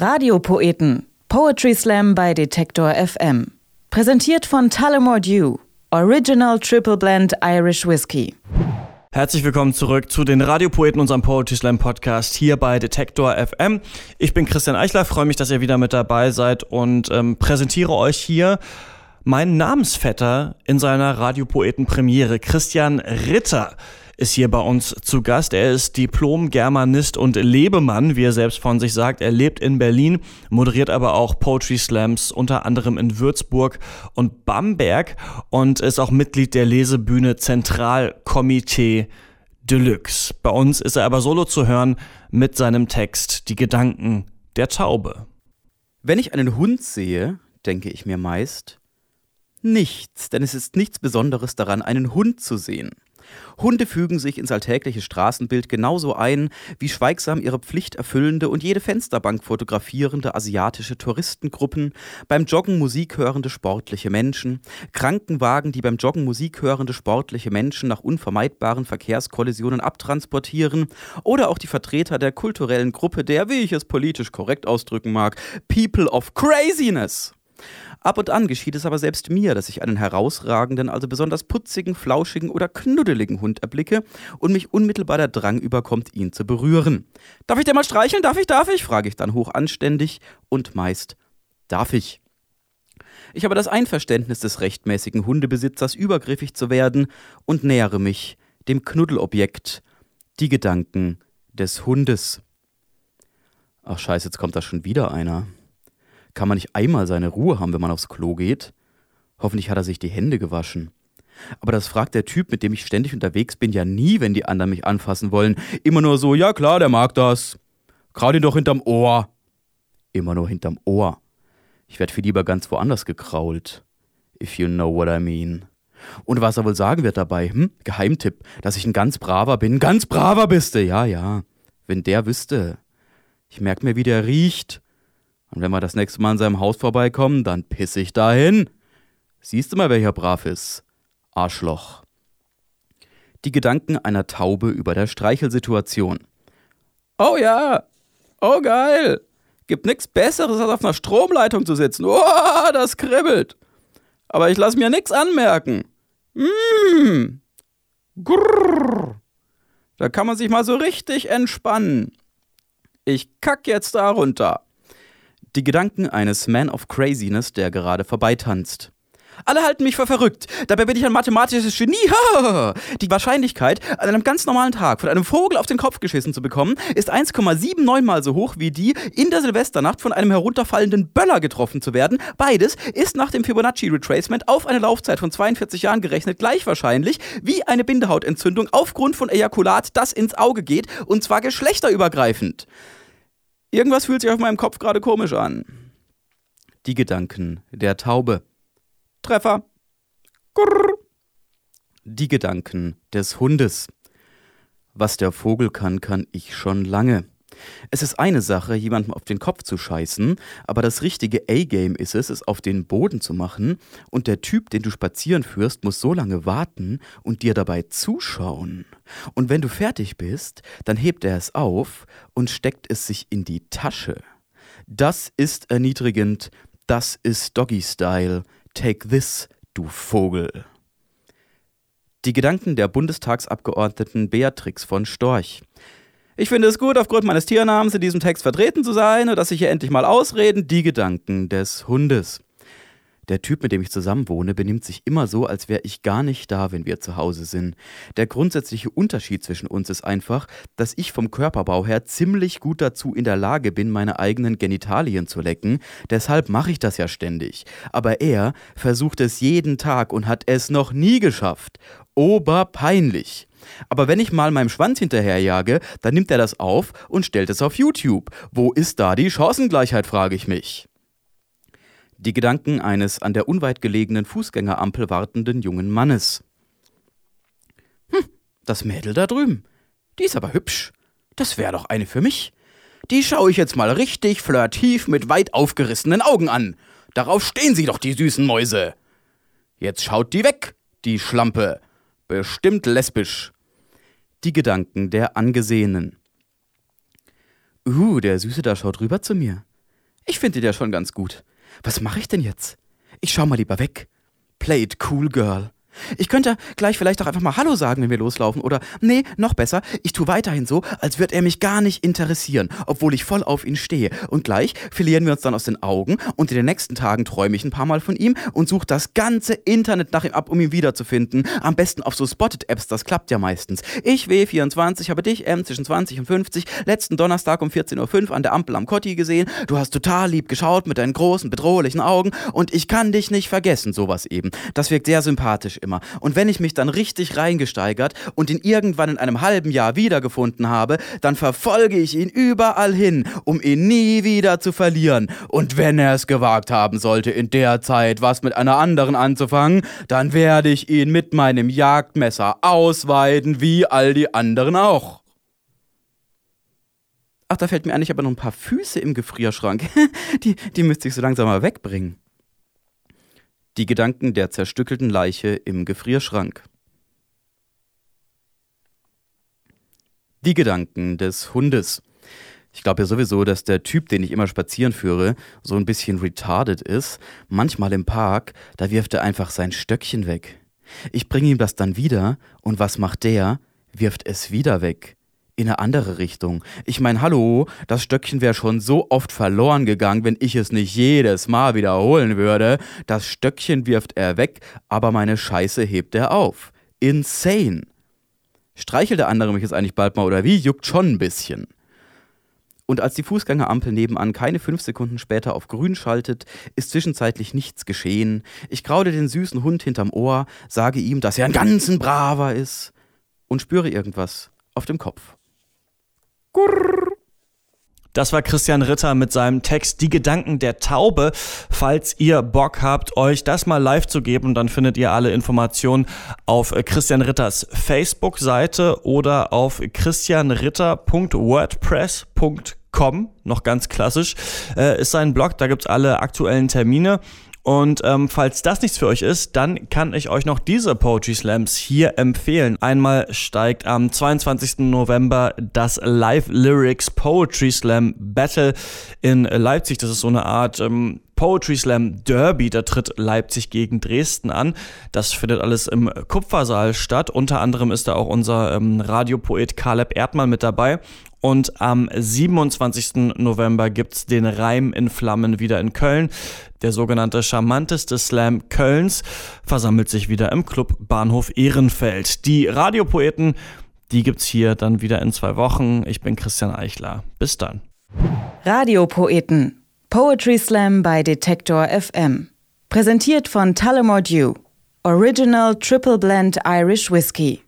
Radiopoeten. Poetry Slam bei Detektor FM. Präsentiert von Tullamore Dew. Original Triple Blend Irish Whiskey. Herzlich willkommen zurück zu den Radiopoeten, unserem Poetry Slam Podcast hier bei Detektor FM. Ich bin Christian Eichler, freue mich, dass ihr wieder mit dabei seid und ähm, präsentiere euch hier meinen Namensvetter in seiner Radiopoeten-Premiere, Christian Ritter ist hier bei uns zu Gast. Er ist Diplom-Germanist und Lebemann, wie er selbst von sich sagt. Er lebt in Berlin, moderiert aber auch Poetry Slams, unter anderem in Würzburg und Bamberg und ist auch Mitglied der Lesebühne Zentralkomitee Deluxe. Bei uns ist er aber solo zu hören mit seinem Text Die Gedanken der Taube. Wenn ich einen Hund sehe, denke ich mir meist, nichts, denn es ist nichts Besonderes daran, einen Hund zu sehen. Hunde fügen sich ins alltägliche Straßenbild genauso ein wie schweigsam ihre Pflicht erfüllende und jede Fensterbank fotografierende asiatische Touristengruppen, beim Joggen Musik hörende sportliche Menschen, Krankenwagen, die beim Joggen Musik hörende sportliche Menschen nach unvermeidbaren Verkehrskollisionen abtransportieren oder auch die Vertreter der kulturellen Gruppe der, wie ich es politisch korrekt ausdrücken mag, People of Craziness. Ab und an geschieht es aber selbst mir, dass ich einen herausragenden, also besonders putzigen, flauschigen oder knuddeligen Hund erblicke und mich unmittelbar der Drang überkommt, ihn zu berühren. Darf ich dir mal streicheln? Darf ich, darf ich? frage ich dann hoch anständig und meist darf ich. Ich habe das Einverständnis des rechtmäßigen Hundebesitzers, übergriffig zu werden und nähere mich dem Knuddelobjekt, die Gedanken des Hundes. Ach scheiße, jetzt kommt da schon wieder einer. Kann man nicht einmal seine Ruhe haben, wenn man aufs Klo geht? Hoffentlich hat er sich die Hände gewaschen. Aber das fragt der Typ, mit dem ich ständig unterwegs bin, ja nie, wenn die anderen mich anfassen wollen. Immer nur so, ja klar, der mag das. Gerade ihn doch hinterm Ohr. Immer nur hinterm Ohr. Ich werde viel lieber ganz woanders gekrault. If you know what I mean. Und was er wohl sagen wird dabei, hm? Geheimtipp, dass ich ein ganz braver bin. Ganz braver bist du, ja, ja. Wenn der wüsste. Ich merk mir, wie der riecht. Und wenn wir das nächste Mal an seinem Haus vorbeikommen, dann piss ich dahin. Siehst du mal, welcher brav ist? Arschloch. Die Gedanken einer Taube über der Streichelsituation. Oh ja, oh geil. Gibt nichts Besseres, als auf einer Stromleitung zu sitzen. Oh, das kribbelt. Aber ich lasse mir nichts anmerken. Mmh. Grrr. Da kann man sich mal so richtig entspannen. Ich kack jetzt da runter. Die Gedanken eines Man of Craziness, der gerade vorbeitanzt. Alle halten mich für verrückt. Dabei bin ich ein mathematisches Genie. Die Wahrscheinlichkeit, an einem ganz normalen Tag von einem Vogel auf den Kopf geschissen zu bekommen, ist 1,79 mal so hoch wie die, in der Silvesternacht von einem herunterfallenden Böller getroffen zu werden. Beides ist nach dem Fibonacci Retracement auf eine Laufzeit von 42 Jahren gerechnet gleich wahrscheinlich wie eine Bindehautentzündung aufgrund von Ejakulat, das ins Auge geht, und zwar geschlechterübergreifend. Irgendwas fühlt sich auf meinem Kopf gerade komisch an. Die Gedanken der Taube. Treffer. Grrr. Die Gedanken des Hundes. Was der Vogel kann, kann ich schon lange. Es ist eine Sache, jemandem auf den Kopf zu scheißen, aber das richtige A-Game ist es, es auf den Boden zu machen, und der Typ, den du spazieren führst, muss so lange warten und dir dabei zuschauen. Und wenn du fertig bist, dann hebt er es auf und steckt es sich in die Tasche. Das ist erniedrigend, das ist Doggy-Style. Take this, du Vogel. Die Gedanken der Bundestagsabgeordneten Beatrix von Storch. Ich finde es gut, aufgrund meines Tiernamens in diesem Text vertreten zu sein und dass sich hier endlich mal ausreden, die Gedanken des Hundes. Der Typ, mit dem ich zusammenwohne, benimmt sich immer so, als wäre ich gar nicht da, wenn wir zu Hause sind. Der grundsätzliche Unterschied zwischen uns ist einfach, dass ich vom Körperbau her ziemlich gut dazu in der Lage bin, meine eigenen Genitalien zu lecken. Deshalb mache ich das ja ständig. Aber er versucht es jeden Tag und hat es noch nie geschafft. Oberpeinlich. Aber wenn ich mal meinem Schwanz hinterherjage, dann nimmt er das auf und stellt es auf YouTube. Wo ist da die Chancengleichheit, frage ich mich. Die Gedanken eines an der unweit gelegenen Fußgängerampel wartenden jungen Mannes. Hm, das Mädel da drüben. Die ist aber hübsch. Das wäre doch eine für mich. Die schaue ich jetzt mal richtig flirtiv mit weit aufgerissenen Augen an. Darauf stehen sie doch, die süßen Mäuse. Jetzt schaut die weg, die Schlampe. Bestimmt lesbisch. Die Gedanken der Angesehenen. Uh, der Süße da schaut rüber zu mir. Ich finde den ja schon ganz gut. Was mache ich denn jetzt? Ich schau mal lieber weg. Play it cool, girl. Ich könnte gleich vielleicht auch einfach mal Hallo sagen, wenn wir loslaufen. Oder, nee, noch besser, ich tue weiterhin so, als würde er mich gar nicht interessieren, obwohl ich voll auf ihn stehe. Und gleich verlieren wir uns dann aus den Augen und in den nächsten Tagen träume ich ein paar Mal von ihm und suche das ganze Internet nach ihm ab, um ihn wiederzufinden. Am besten auf so Spotted-Apps, das klappt ja meistens. Ich W24 habe dich, M, zwischen 20 und 50, letzten Donnerstag um 14.05 Uhr an der Ampel am Kotti gesehen. Du hast total lieb geschaut mit deinen großen, bedrohlichen Augen und ich kann dich nicht vergessen, sowas eben. Das wirkt sehr sympathisch immer. Und wenn ich mich dann richtig reingesteigert und ihn irgendwann in einem halben Jahr wiedergefunden habe, dann verfolge ich ihn überall hin, um ihn nie wieder zu verlieren. Und wenn er es gewagt haben sollte, in der Zeit was mit einer anderen anzufangen, dann werde ich ihn mit meinem Jagdmesser ausweiden, wie all die anderen auch. Ach, da fällt mir eigentlich aber noch ein paar Füße im Gefrierschrank. die, die müsste ich so langsam mal wegbringen. Die Gedanken der zerstückelten Leiche im Gefrierschrank. Die Gedanken des Hundes. Ich glaube ja sowieso, dass der Typ, den ich immer spazieren führe, so ein bisschen retarded ist. Manchmal im Park, da wirft er einfach sein Stöckchen weg. Ich bringe ihm das dann wieder und was macht der? Wirft es wieder weg in eine andere Richtung. Ich meine, hallo, das Stöckchen wäre schon so oft verloren gegangen, wenn ich es nicht jedes Mal wiederholen würde. Das Stöckchen wirft er weg, aber meine Scheiße hebt er auf. Insane. Streichelt der andere mich jetzt eigentlich bald mal oder wie? Juckt schon ein bisschen. Und als die Fußgängerampel nebenan keine fünf Sekunden später auf grün schaltet, ist zwischenzeitlich nichts geschehen. Ich kraude den süßen Hund hinterm Ohr, sage ihm, dass er ein ganzen Braver ist und spüre irgendwas auf dem Kopf. Das war Christian Ritter mit seinem Text Die Gedanken der Taube. Falls ihr Bock habt, euch das mal live zu geben, dann findet ihr alle Informationen auf Christian Ritters Facebook-Seite oder auf christianritter.wordpress.com. Noch ganz klassisch. Äh, ist sein Blog, da gibt's alle aktuellen Termine. Und ähm, falls das nichts für euch ist, dann kann ich euch noch diese Poetry Slams hier empfehlen. Einmal steigt am 22. November das Live Lyrics Poetry Slam Battle in Leipzig. Das ist so eine Art ähm, Poetry Slam Derby. Da tritt Leipzig gegen Dresden an. Das findet alles im Kupfersaal statt. Unter anderem ist da auch unser ähm, Radiopoet Caleb Erdmann mit dabei. Und am 27. November gibt's den Reim in Flammen wieder in Köln. Der sogenannte charmanteste Slam Kölns versammelt sich wieder im Club Bahnhof Ehrenfeld. Die Radiopoeten, die gibt's hier dann wieder in zwei Wochen. Ich bin Christian Eichler. Bis dann. Radiopoeten. Poetry Slam bei Detektor FM. Präsentiert von Tullamore Dew. Original Triple Blend Irish Whiskey.